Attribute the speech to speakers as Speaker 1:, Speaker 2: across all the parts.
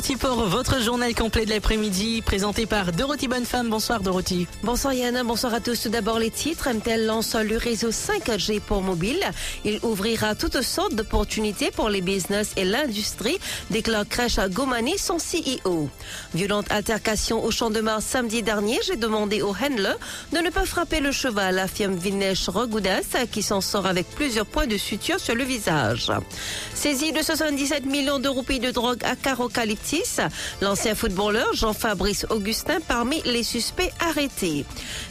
Speaker 1: Parti pour votre journal complet de l'après-midi, présenté par Dorothy Bonnefemme. Bonsoir Dorothy.
Speaker 2: Bonsoir Yann, bonsoir à tous. Tout d'abord les titres. MTL lance le réseau 5G pour mobile. Il ouvrira toutes sortes d'opportunités pour les business et l'industrie, déclare Crèche Gomani, son CEO. Violente altercation au champ de Mars samedi dernier. J'ai demandé au handler de ne pas frapper le cheval, affirme Vinesh Rogoudas, qui s'en sort avec plusieurs points de suture sur le visage. Saisi de 77 millions de roupies de drogue à L'ancien footballeur Jean-Fabrice Augustin parmi les suspects arrêtés.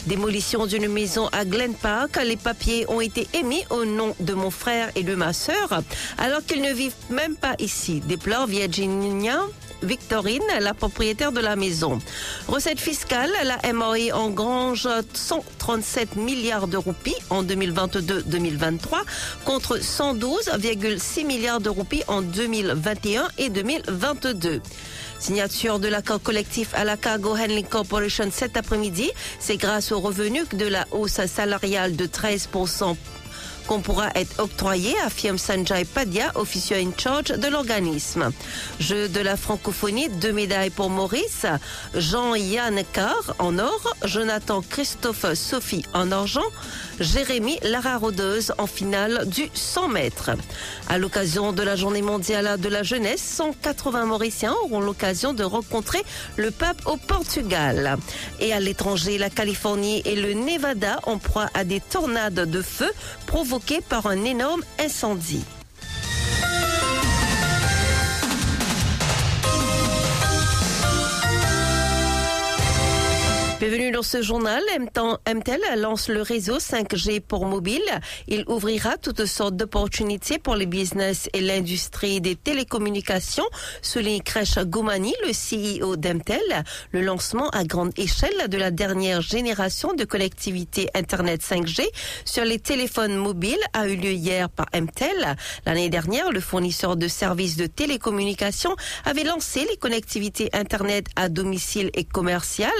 Speaker 2: Démolition d'une maison à Glen Park, les papiers ont été émis au nom de mon frère et de ma sœur, alors qu'ils ne vivent même pas ici, déplore Virginia Victorine, la propriétaire de la maison. Recette fiscale, la MOI engrange 137 milliards de roupies en 2022-2023 contre 112,6 milliards de roupies en 2021 et 2022. Signature de l'accord collectif à la Cargo Handling Corporation cet après-midi. C'est grâce aux revenus de la hausse salariale de 13% qu'on pourra être octroyé, affirme Sanjay Padya, officier in charge de l'organisme. Jeu de la francophonie, deux médailles pour Maurice, Jean-Yann Carr en or, Jonathan Christophe Sophie en argent, Jérémy Lara Rodeuse en finale du 100 mètres. À l'occasion de la journée mondiale de la jeunesse, 180 Mauriciens auront l'occasion de rencontrer le pape au Portugal. Et à l'étranger, la Californie et le Nevada en proie à des tornades de feu provoquées par un énorme incendie. Bienvenue dans ce journal. MTEL lance le réseau 5G pour mobile. Il ouvrira toutes sortes d'opportunités pour les business et l'industrie des télécommunications, souligne Kresh Goumani, le CEO d'MTEL. Le lancement à grande échelle de la dernière génération de connectivité Internet 5G sur les téléphones mobiles a eu lieu hier par MTEL. L'année dernière, le fournisseur de services de télécommunications avait lancé les connectivités Internet à domicile et commerciales,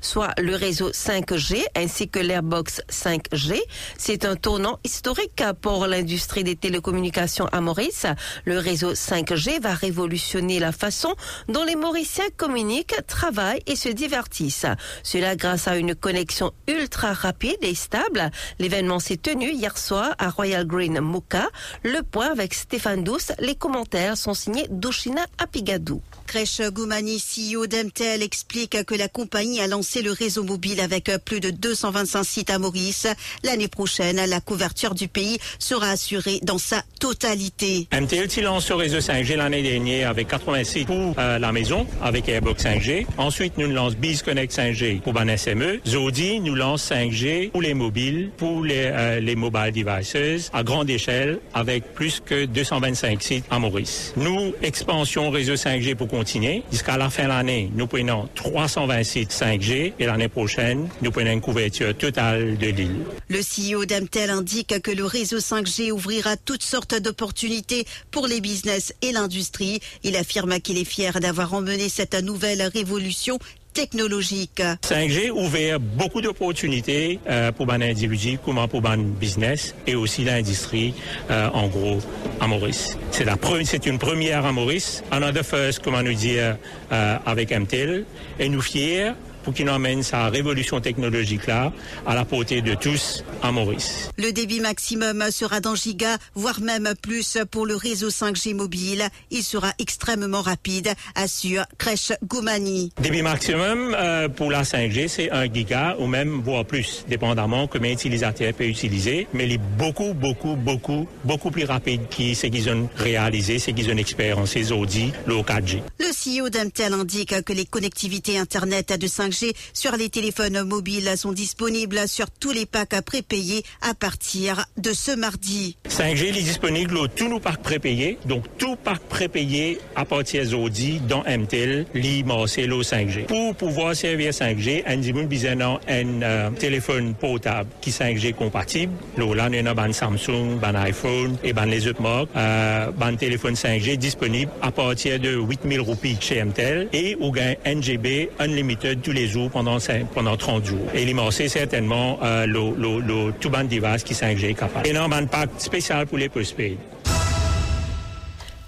Speaker 2: soit le réseau 5G ainsi que l'Airbox 5G. C'est un tournant historique pour l'industrie des télécommunications à Maurice. Le réseau 5G va révolutionner la façon dont les Mauriciens communiquent, travaillent et se divertissent. Cela grâce à une connexion ultra rapide et stable. L'événement s'est tenu hier soir à Royal Green Muka. Le point avec Stéphane Douce. Les commentaires sont signés Douchina Apigadou.
Speaker 3: Crèche Goumani, CEO d'MTL, explique que la compagnie a lancé le réseau mobile avec plus de 225 sites à Maurice. L'année prochaine, la couverture du pays sera assurée dans sa totalité.
Speaker 4: MTL qui lance le réseau 5G l'année dernière avec 80 sites pour euh, la maison avec Airbox 5G. Ensuite, nous lance BizConnect 5G pour ban SME. Zodi nous lance 5G pour les mobiles, pour les, euh, les mobile devices à grande échelle avec plus que 225 sites à Maurice. Nous, expansion réseau 5G pour continuer. Jusqu'à la fin de l'année, nous prenons 320 sites 5G et l'année prochaine, nous prenons une couverture totale de l'île.
Speaker 3: Le CEO d'Amtel indique que le réseau 5G ouvrira toutes sortes d'opportunités pour les business et l'industrie. Il affirme qu'il est fier d'avoir emmené cette nouvelle révolution technologique.
Speaker 4: 5G ouvert beaucoup d'opportunités euh, pour les individus, comme pour les business et aussi l'industrie euh, en gros à Maurice. C'est la c'est une première à Maurice, another first, comment nous dire, euh, avec MTEL, et nous fiers pour qu'il emmène sa révolution technologique-là à la portée de tous à Maurice.
Speaker 3: Le débit maximum sera dans giga, voire même plus pour le réseau 5G mobile. Il sera extrêmement rapide, assure Crèche Goumani.
Speaker 4: Débit maximum euh, pour la 5G, c'est 1 giga ou même voire plus, dépendamment combien l'utilisateur peut utiliser. Mais il est beaucoup, beaucoup, beaucoup, beaucoup plus rapide que ce qu'ils ont réalisé, ce qu'ils ont expérimenté Audi, le 4G.
Speaker 3: Le CEO d'Amtel indique que les connectivités Internet de 5G sur les téléphones mobiles sont disponibles sur tous les packs prépayés à partir de ce mardi.
Speaker 4: 5G est disponible au tous nos parcs prépayés. Donc, tout parc prépayé à partir d'Audi, dont MTEL, li le 5G. Pour pouvoir servir 5G, un besoin un euh, téléphone portable qui 5G compatible. Là, on a un Samsung, un iPhone et ben les autres marques. Euh, un téléphone 5G disponible à partir de 8000 roupies chez MTEL et ou gain NGB unlimited tous les pendant, pendant 30 jours. Et c'est certainement euh, le, tout band device qui 5G capable. Un pack spécial pour les postpaid.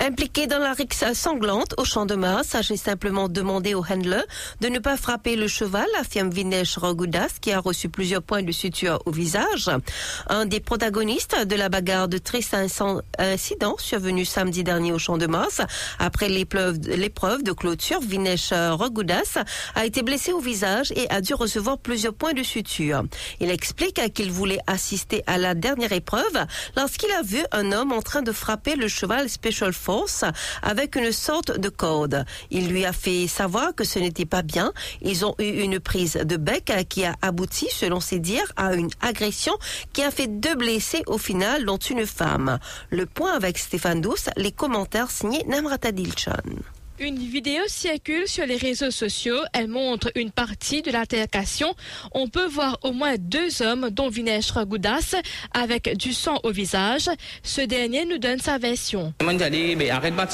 Speaker 2: Impliqué dans la rixe sanglante au champ de Mars, j'ai simplement demandé au handler de ne pas frapper le cheval, affirme Vinesh Rogoudas, qui a reçu plusieurs points de suture au visage. Un des protagonistes de la bagarre de triste incident survenu samedi dernier au champ de Mars, après l'épreuve de clôture, Vinesh Rogoudas a été blessé au visage et a dû recevoir plusieurs points de suture. Il explique qu'il voulait assister à la dernière épreuve lorsqu'il a vu un homme en train de frapper le cheval Special Force avec une sorte de corde. Il lui a fait savoir que ce n'était pas bien. Ils ont eu une prise de bec qui a abouti, selon ses dires, à une agression qui a fait deux blessés au final, dont une femme. Le point avec Stéphane Douce, les commentaires signés Namrata Dilchan.
Speaker 5: Une vidéo circule sur les réseaux sociaux. Elle montre une partie de l'altercation. On peut voir au moins deux hommes, dont Vinesh Goudas, avec du sang au visage. Ce dernier nous donne sa version.
Speaker 6: ben, avec pas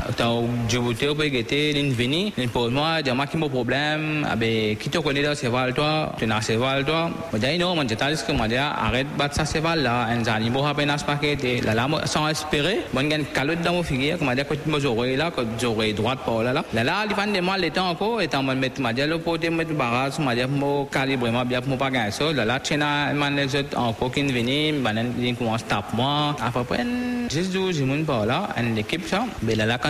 Speaker 6: n'attendre, tau Djibouti au PGT, l'in vini, l'in pose moi, dia maki mo problème, abe, qui te connaît dans cheval toi, tu n'as cheval toi? Moi dis non, que arrête battre ça cheval là, ha penas paquet, là là sans espérer, moi gagne calotte dans mon figure, comme dire que moi j'aurais là, droite pas là là. Là il de moi le temps encore, et en moi dis le mettre mo calibrer moi bien pour pas gagner ça. Là là, chena man les autres encore qui vini, banen ils commencent tape moi. Après, juste du j'ai mon pas là, une équipe mais là quand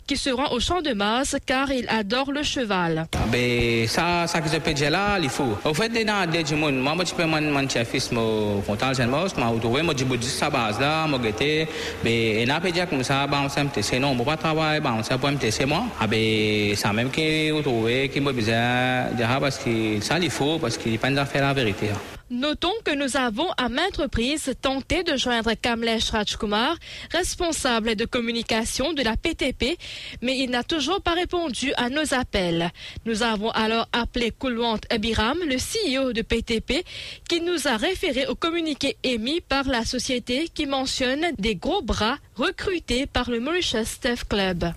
Speaker 6: qui
Speaker 5: se rend au champ de Mars car il adore le cheval.
Speaker 6: Ben, ça, ça que je peux dire là, il faut. Au fait, dans des gens, moi, je peux mon chef, mon contact, je retrouvé, moi, je dis sa base là, moi, j'étais, ben, et n'a pas dire comme ça, ben, ça MTC, non, moi, pas travailler, ben, MTC, moi. Ah, ben, ça même qui retrouvé, qui m'a besoin, parce que ça, il faut, parce qu'il pas de faire la vérité.
Speaker 5: Notons que nous avons à maintes reprises tenté de joindre Kamlesh Rajkumar, responsable de communication de la PTP, mais il n'a toujours pas répondu à nos appels. Nous avons alors appelé Kulwant Abiram, le CEO de PTP, qui nous a référé au communiqué émis par la société qui mentionne des gros bras recrutés par le Mauritius Steph Club.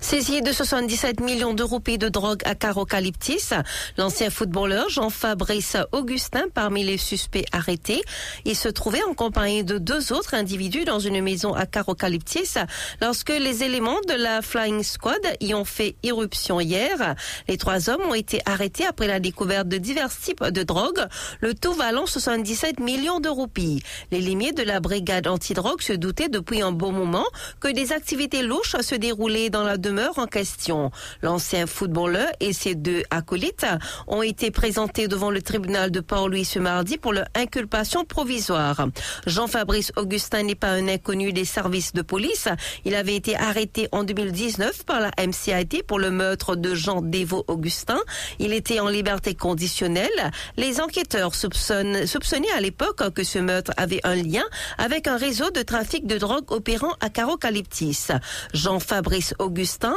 Speaker 2: Saisi de 77 millions de roupies de drogue à Carocalyptis, l'ancien footballeur Jean-Fabrice Augustin parmi les suspects arrêtés. Il se trouvait en compagnie de deux autres individus dans une maison à Carocalyptis lorsque les éléments de la Flying Squad y ont fait irruption hier. Les trois hommes ont été arrêtés après la découverte de divers types de drogues, le tout valant 77 millions de roupies. Les limiers de la brigade antidrogue se doutaient depuis un bon moment que des activités louches se déroulaient dans la demeure en question. L'ancien footballeur et ses deux acolytes ont été présentés devant le tribunal de Port-Louis ce mardi pour leur inculpation provisoire. Jean-Fabrice Augustin n'est pas un inconnu des services de police. Il avait été arrêté en 2019 par la MCIT pour le meurtre de Jean Dévaux Augustin. Il était en liberté conditionnelle. Les enquêteurs soupçonnent, soupçonnaient à l'époque que ce meurtre avait un lien avec un réseau de trafic de drogue opérant à Carocalyptis. Jean-Fabrice Augustin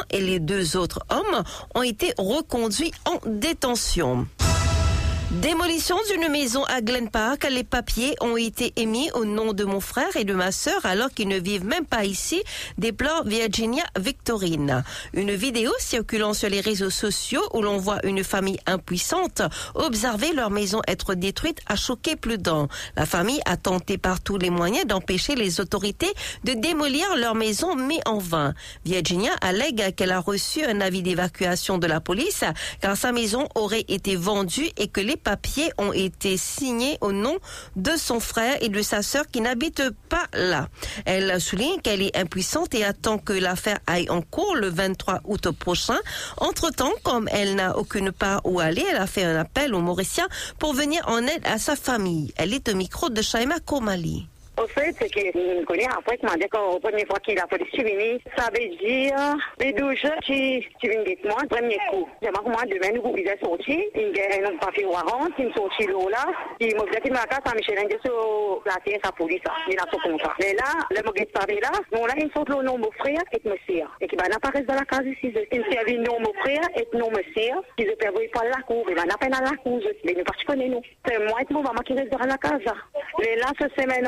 Speaker 2: et les deux autres hommes ont été reconduits en détention. Démolition d'une maison à Glen Park. Les papiers ont été émis au nom de mon frère et de ma sœur alors qu'ils ne vivent même pas ici, déplore Virginia Victorine. Une vidéo circulant sur les réseaux sociaux où l'on voit une famille impuissante observer leur maison être détruite a choqué plus d'un. La famille a tenté par tous les moyens d'empêcher les autorités de démolir leur maison, mais en vain. Virginia allègue qu'elle a reçu un avis d'évacuation de la police car sa maison aurait été vendue et que les papiers ont été signés au nom de son frère et de sa sœur qui n'habitent pas là. Elle souligne qu'elle est impuissante et attend que l'affaire aille en cours le 23 août prochain. Entre-temps, comme elle n'a aucune part où aller, elle a fait un appel aux Mauriciens pour venir en aide à sa famille. Elle est au micro de Shaima Komali.
Speaker 7: Au fait, c'est que connais après que m'a dit premier fois qu'il a fallu suivre, ça veut dire les douze qui qui viennent de moi, premier coup. J'ai moi demain, nous pouvons sortir, il y a un papier warrant, il me sortit là, il m'a dit ma Michel sur la sa police, il a son contrat. Mais là, le là, là, il sort le nom mon frère et monsieur. Et qui va n'apparaître dans la case ici, nom mon frère et monsieur, se permet pas la cour, il va la cour, mais nous pas connaître nous. Moi et mon maman qui reste dans la case. Là, ce semaine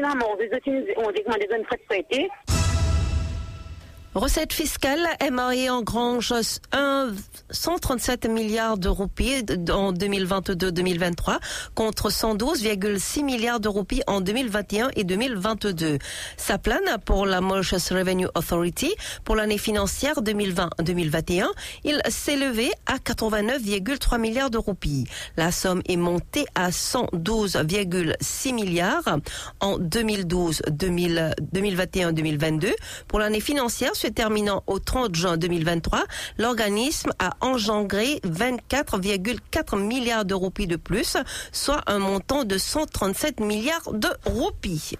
Speaker 7: même là, on dit que des frais de.
Speaker 2: Recette fiscale, MRE engrange 1, 137 milliards de roupies en 2022-2023 contre 112,6 milliards de roupies en 2021 et 2022. Ça plane pour la Mauritius Revenue Authority pour l'année financière 2020-2021. Il s'est levé à 89,3 milliards de roupies. La somme est montée à 112,6 milliards en 2012-2021-2022 pour l'année financière terminant au 30 juin 2023, l'organisme a engendré 24,4 milliards de roupies de plus, soit un montant de 137 milliards de roupies.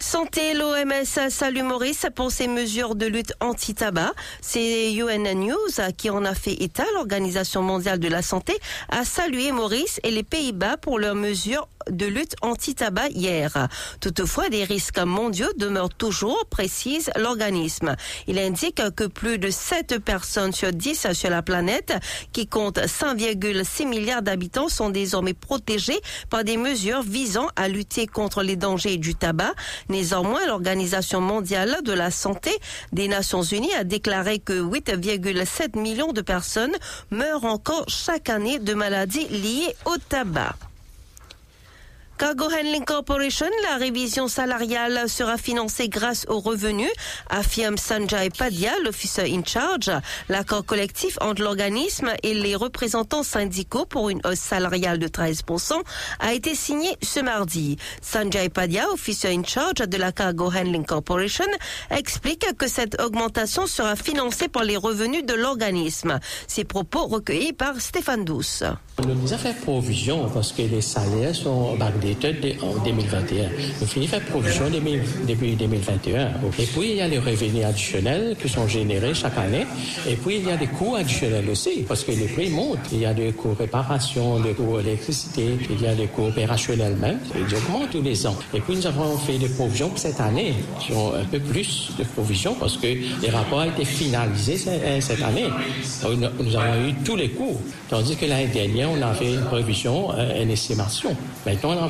Speaker 2: Santé, l'OMS salue Maurice pour ses mesures de lutte anti-tabac. C'est UN News qui en a fait état. L'Organisation mondiale de la santé a salué Maurice et les Pays-Bas pour leurs mesures de lutte anti-tabac hier. Toutefois, des risques mondiaux demeurent toujours, précise l'organisme. Il indique que plus de 7 personnes sur 10 sur la planète, qui compte 5,6 milliards d'habitants, sont désormais protégées par des mesures visant à lutter contre les dangers du tabac. Néanmoins, l'Organisation mondiale de la santé des Nations unies a déclaré que 8,7 millions de personnes meurent encore chaque année de maladies liées au tabac. Cargo Handling Corporation, la révision salariale sera financée grâce aux revenus, affirme Sanjay Padya, l'officier in charge. L'accord collectif entre l'organisme et les représentants syndicaux pour une hausse salariale de 13% a été signé ce mardi. Sanjay Padya, officier in charge de la Cargo Handling Corporation, explique que cette augmentation sera financée par les revenus de l'organisme. Ces propos recueillis par Stéphane Douce.
Speaker 8: En 2021. Nous finissons faire provision depuis 2021. Et puis, il y a les revenus additionnels qui sont générés chaque année. Et puis, il y a des coûts additionnels aussi parce que les prix montent. Il y a des coûts réparation, des coûts électricité, il y a des coûts opérationnels même. Ils augmentent tous les ans. Et puis, nous avons fait des provisions pour cette année. Sont un peu plus de provisions parce que les rapports ont été finalisés cette année. Nous avons eu tous les coûts. Tandis que l'année dernière, on a fait une prévision, euh, une estimation. Maintenant, on a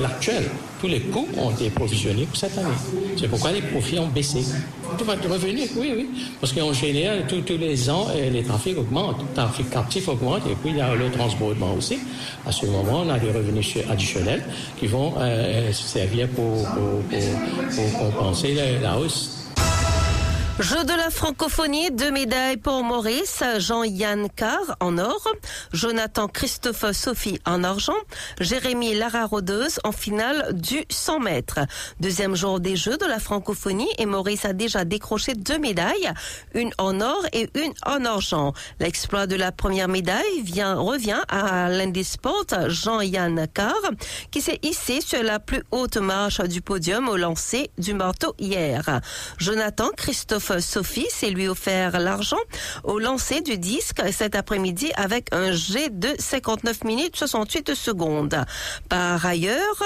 Speaker 8: l'actuel. Tous les coûts ont été provisionnés pour cette année. C'est pourquoi les profits ont baissé. Tout va revenir, oui, oui. Parce qu'en général, tous les ans, euh, les trafics augmentent. Le trafic captif augmente et puis il y a le transbordement aussi. À ce moment, on a des revenus additionnels qui vont euh, servir pour, pour, compenser la hausse
Speaker 2: Jeu de la francophonie, deux médailles pour Maurice, Jean-Yann Carr en or, Jonathan Christophe Sophie en argent, Jérémy Lara Rodeuse en finale du 100 mètres. Deuxième jour des Jeux de la francophonie et Maurice a déjà décroché deux médailles, une en or et une en argent. L'exploit de la première médaille vient, revient à l'un Jean-Yann Carr, qui s'est hissé sur la plus haute marche du podium au lancer du marteau hier. Jonathan Christophe Sophie s'est lui offert l'argent au lancer du disque cet après-midi avec un G de 59 minutes 68 secondes. Par ailleurs,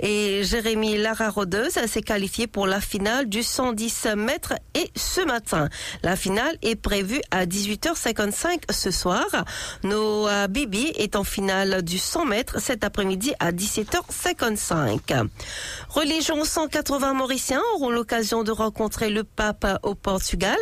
Speaker 2: et Jérémy Lara Rodeuse s'est qualifié pour la finale du 110 mètres et ce matin. La finale est prévue à 18h55 ce soir. Noah Bibi est en finale du 100 mètres cet après-midi à 17h55. Religion 180 Mauriciens auront l'occasion de rencontrer le pape au Portugal.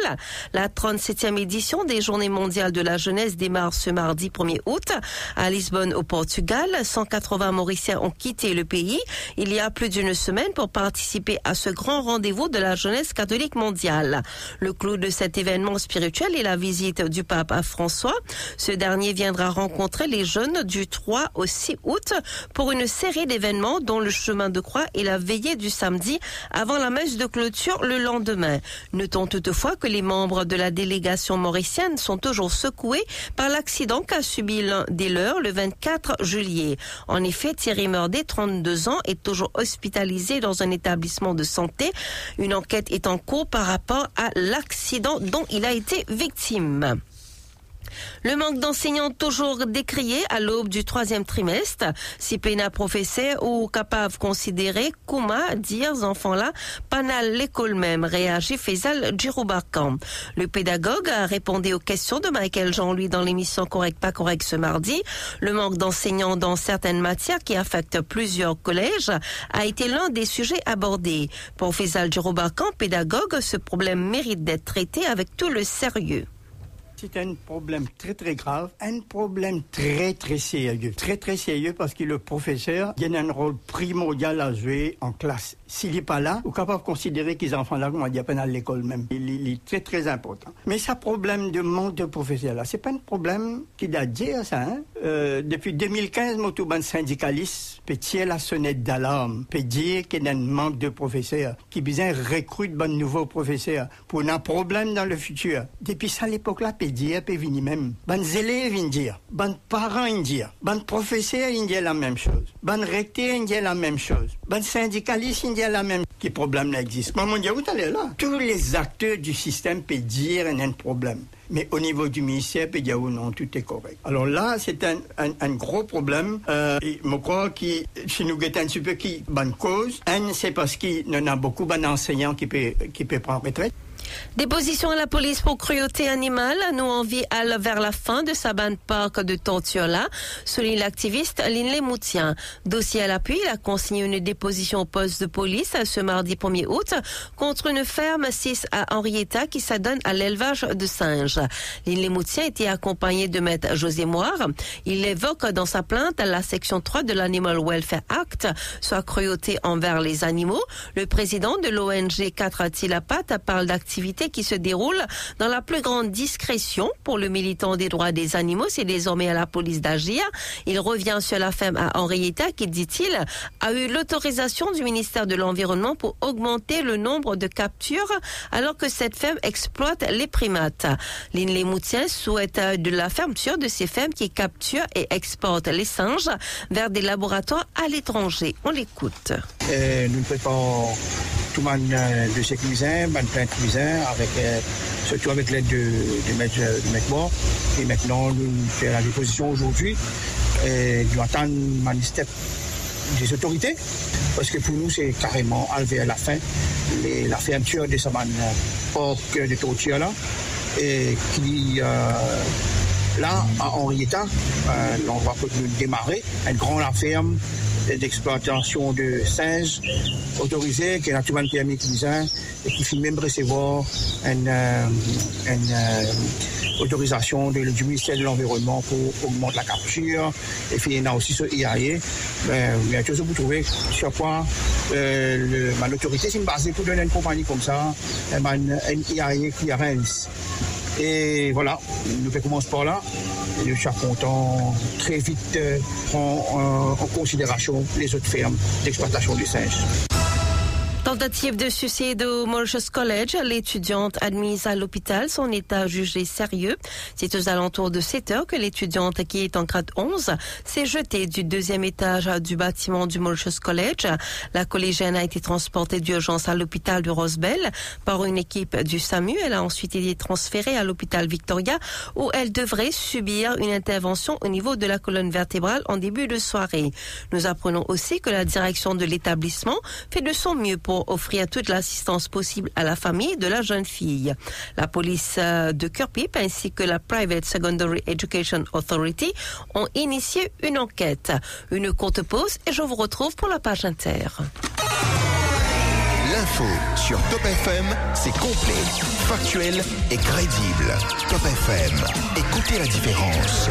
Speaker 2: La 37e édition des Journées mondiales de la jeunesse démarre ce mardi 1er août à Lisbonne au Portugal. 180 Mauriciens ont quitté le pays il y a plus d'une semaine pour participer à ce grand rendez-vous de la jeunesse catholique mondiale. Le clou de cet événement spirituel est la visite du pape à François. Ce dernier viendra rencontrer les jeunes du 3 au 6 août pour une série d'événements dont le chemin de croix et la veillée du samedi avant la messe de clôture le lendemain. Notons toutefois que les membres de la délégation mauricienne sont toujours secoués par l'accident qu'a subi l'un des leurs le 24 juillet. En effet, Thierry Meurdet, 32 ans, est toujours hospitalisé dans un établissement de santé. Une enquête est en cours par rapport à l'accident dont il a été victime. Le manque d'enseignants toujours décrié à l'aube du troisième trimestre. Si pena professeur ou capable considérer comment dire enfants-là panal l'école même, réagit Faisal Djiroubarkan. Le pédagogue a répondu aux questions de Michael Jean-Louis dans l'émission Correct pas correct ce mardi. Le manque d'enseignants dans certaines matières qui affectent plusieurs collèges a été l'un des sujets abordés. Pour Faisal Djiroubarkan, pédagogue, ce problème mérite d'être traité avec tout le sérieux.
Speaker 9: C'est un problème très très grave, un problème très très sérieux. Très très sérieux parce que le professeur a un rôle primordial à jouer en classe. S'il n'est pas là, vous capable de considérer qu'ils enfants là, on dit à l'école même. Il, est très très important. Mais ce problème de manque de professeurs là, c'est pas un problème qui date d'hier ça. Hein? Euh, depuis 2015, Motoban syndicaliste peut tirer la sonnette d'alarme, peut dire qu'il y a un manque de professeurs, qui besoin recruter de nouveaux professeurs pour un problème dans le futur. Depuis ça, l'époque là, peut dire, peut venir même. Ban élèves dire, ban parents dire, ban professeurs dire la même chose, ban recteurs dire la même chose, ban syndicalistes dire la même. Qui problème n'existe pas. Mon Dieu, vous allez là. Tous les acteurs du système peuvent dire qu'il y a un problème. Mais au niveau du ministère, peut dire non, tout est correct. Alors là, c'est un, un, gros problème. Euh, je crois que si nous guettons un petit peu qui bonne cause, un, c'est parce qu'il y en a beaucoup d'enseignants qui peuvent qui peut prendre retraite.
Speaker 2: Déposition à la police pour cruauté animale. Nous envie aller vers la fin de sa bande parc de Tortiola, souligne l'activiste Linley Moutien. Dossier à l'appui, il a consigné une déposition au poste de police ce mardi 1er août contre une ferme 6 à Henrietta qui s'adonne à l'élevage de singes. Linley Moutien était accompagné de maître José Moire. Il évoque dans sa plainte la section 3 de l'Animal Welfare Act, soit cruauté envers les animaux. Le président de l'ONG 4 Tilapat parle d'activité qui se déroule dans la plus grande discrétion pour le militant des droits des animaux. C'est désormais à la police d'agir. Il revient sur la femme à Henrietta qui, dit-il, a eu l'autorisation du ministère de l'Environnement pour augmenter le nombre de captures alors que cette femme exploite les primates. Lynn Moutien souhaite de la fermeture de ces femmes qui capturent et exportent les singes vers des laboratoires à l'étranger. On l'écoute.
Speaker 10: Nous préparons tout le monde de ces cuisins, plein de avec, euh, surtout avec l'aide de, de, maître, maître Mort. Et maintenant, nous faisons la déposition aujourd'hui. Et nous attendons le des autorités, parce que pour nous, c'est carrément enlever à la fin la fermeture de ce porc de torture là, et qui, euh, là, à Henrietta, euh, on va démarrer, une grande ferme d'exploitation de singes autorisés, qui est naturellement permis et qui finit même recevoir un, un, un autorisation de- du ministère de l'Environnement pour augmenter la capture. Et puis, il y a aussi ce IAE. Ben, y a toujours vous trouvez chaque fois, euh, le, ma autorité, c'est une base pour donner une compagnie comme ça, ben, une IAE clearance. Et voilà, nous commencer par là. Et suis content, très vite, prend euh, en considération les autres fermes d'exploitation du singe.
Speaker 2: Tentative de suicide au Mauritius College. L'étudiante admise à l'hôpital, son état jugé sérieux. C'est aux alentours de 7 heures que l'étudiante qui est en grade 11 s'est jetée du deuxième étage du bâtiment du Mauritius College. La collégienne a été transportée d'urgence à l'hôpital du Rosebell par une équipe du SAMU. Elle a ensuite été transférée à l'hôpital Victoria où elle devrait subir une intervention au niveau de la colonne vertébrale en début de soirée. Nous apprenons aussi que la direction de l'établissement fait de son mieux pour offrir toute l'assistance possible à la famille de la jeune fille. La police euh, de Kirpip ainsi que la Private Secondary Education Authority ont initié une enquête. Une courte pause et je vous retrouve pour la page inter.
Speaker 11: L'info sur Top FM, c'est complet, factuel et crédible. Top FM, écoutez la différence.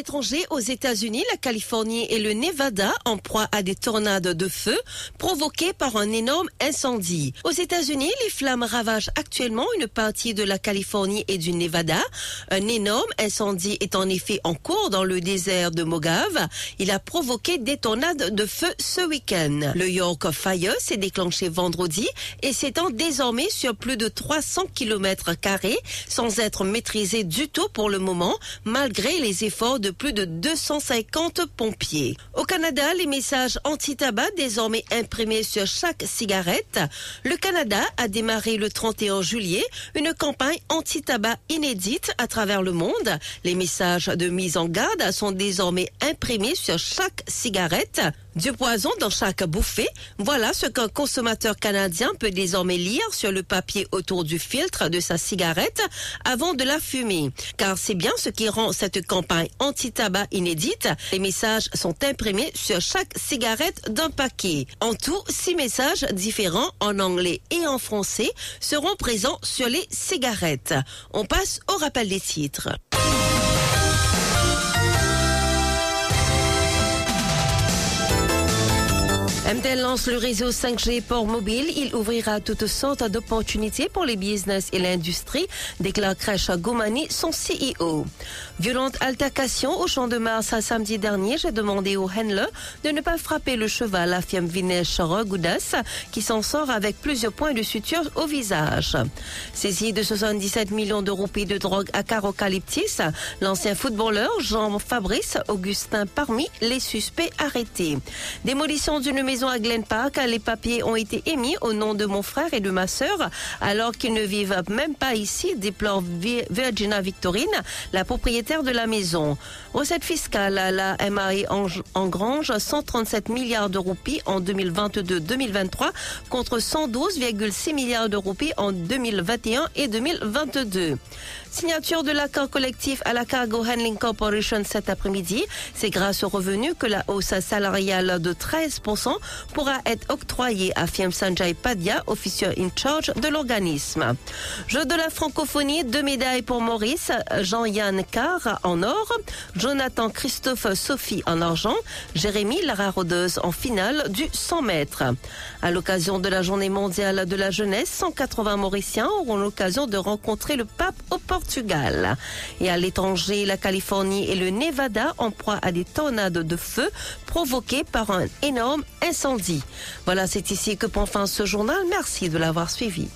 Speaker 2: L'étranger, aux États-Unis, la Californie et le Nevada en proie à des tornades de feu provoquées par un énorme incendie. Aux États-Unis, les flammes ravagent actuellement une partie de la Californie et du Nevada. Un énorme incendie est en effet en cours dans le désert de Mogave. Il a provoqué des tornades de feu ce week-end. Le York Fire s'est déclenché vendredi et s'étend désormais sur plus de 300 km carrés sans être maîtrisé du tout pour le moment, malgré les efforts de plus de 250 pompiers. Au Canada, les messages anti-tabac désormais imprimés sur chaque cigarette. Le Canada a démarré le 31 juillet une campagne anti-tabac inédite à travers le monde. Les messages de mise en garde sont désormais imprimés sur chaque cigarette. Du poison dans chaque bouffée, voilà ce qu'un consommateur canadien peut désormais lire sur le papier autour du filtre de sa cigarette avant de la fumer. Car c'est bien ce qui rend cette campagne anti-tabac inédite. Les messages sont imprimés sur chaque cigarette d'un paquet. En tout, six messages différents en anglais et en français seront présents sur les cigarettes. On passe au rappel des titres. MTL lance le réseau 5G port mobile. Il ouvrira toutes sortes d'opportunités pour les business et l'industrie, déclare Crash Goumani, son CEO. Violente altercation au champ de Mars à samedi dernier. J'ai demandé au handler de ne pas frapper le cheval, affirme Vinesh Goudas, qui s'en sort avec plusieurs points de suture au visage. Saisi de 77 millions de roupies de drogue à Carocalyptis, l'ancien footballeur Jean-Fabrice Augustin parmi les suspects arrêtés. Démolition d'une maison à Glen Park, les papiers ont été émis au nom de mon frère et de ma sœur, alors qu'ils ne vivent même pas ici, déplore Virginia Victorine, la propriétaire de la maison. Recette fiscale, la MAE engrange 137 milliards de roupies en 2022-2023 contre 112,6 milliards de roupies en 2021 et 2022. Signature de l'accord collectif à la Cargo Handling Corporation cet après-midi. C'est grâce aux revenus que la hausse salariale de 13% pourra être octroyée, affirme Sanjay Padya, officier in charge de l'organisme. Jeu de la francophonie, deux médailles pour Maurice, Jean-Yann Carr en or, Jonathan Christophe Sophie en argent, Jérémy Lara Rodeuse en finale du 100 mètres. À l'occasion de la journée mondiale de la jeunesse, 180 Mauriciens auront l'occasion de rencontrer le pape au Et à l'étranger, la Californie et le Nevada en proie à des tornades de feu provoquées par un énorme incendie. Voilà, c'est ici que prend fin ce journal. Merci de l'avoir suivi.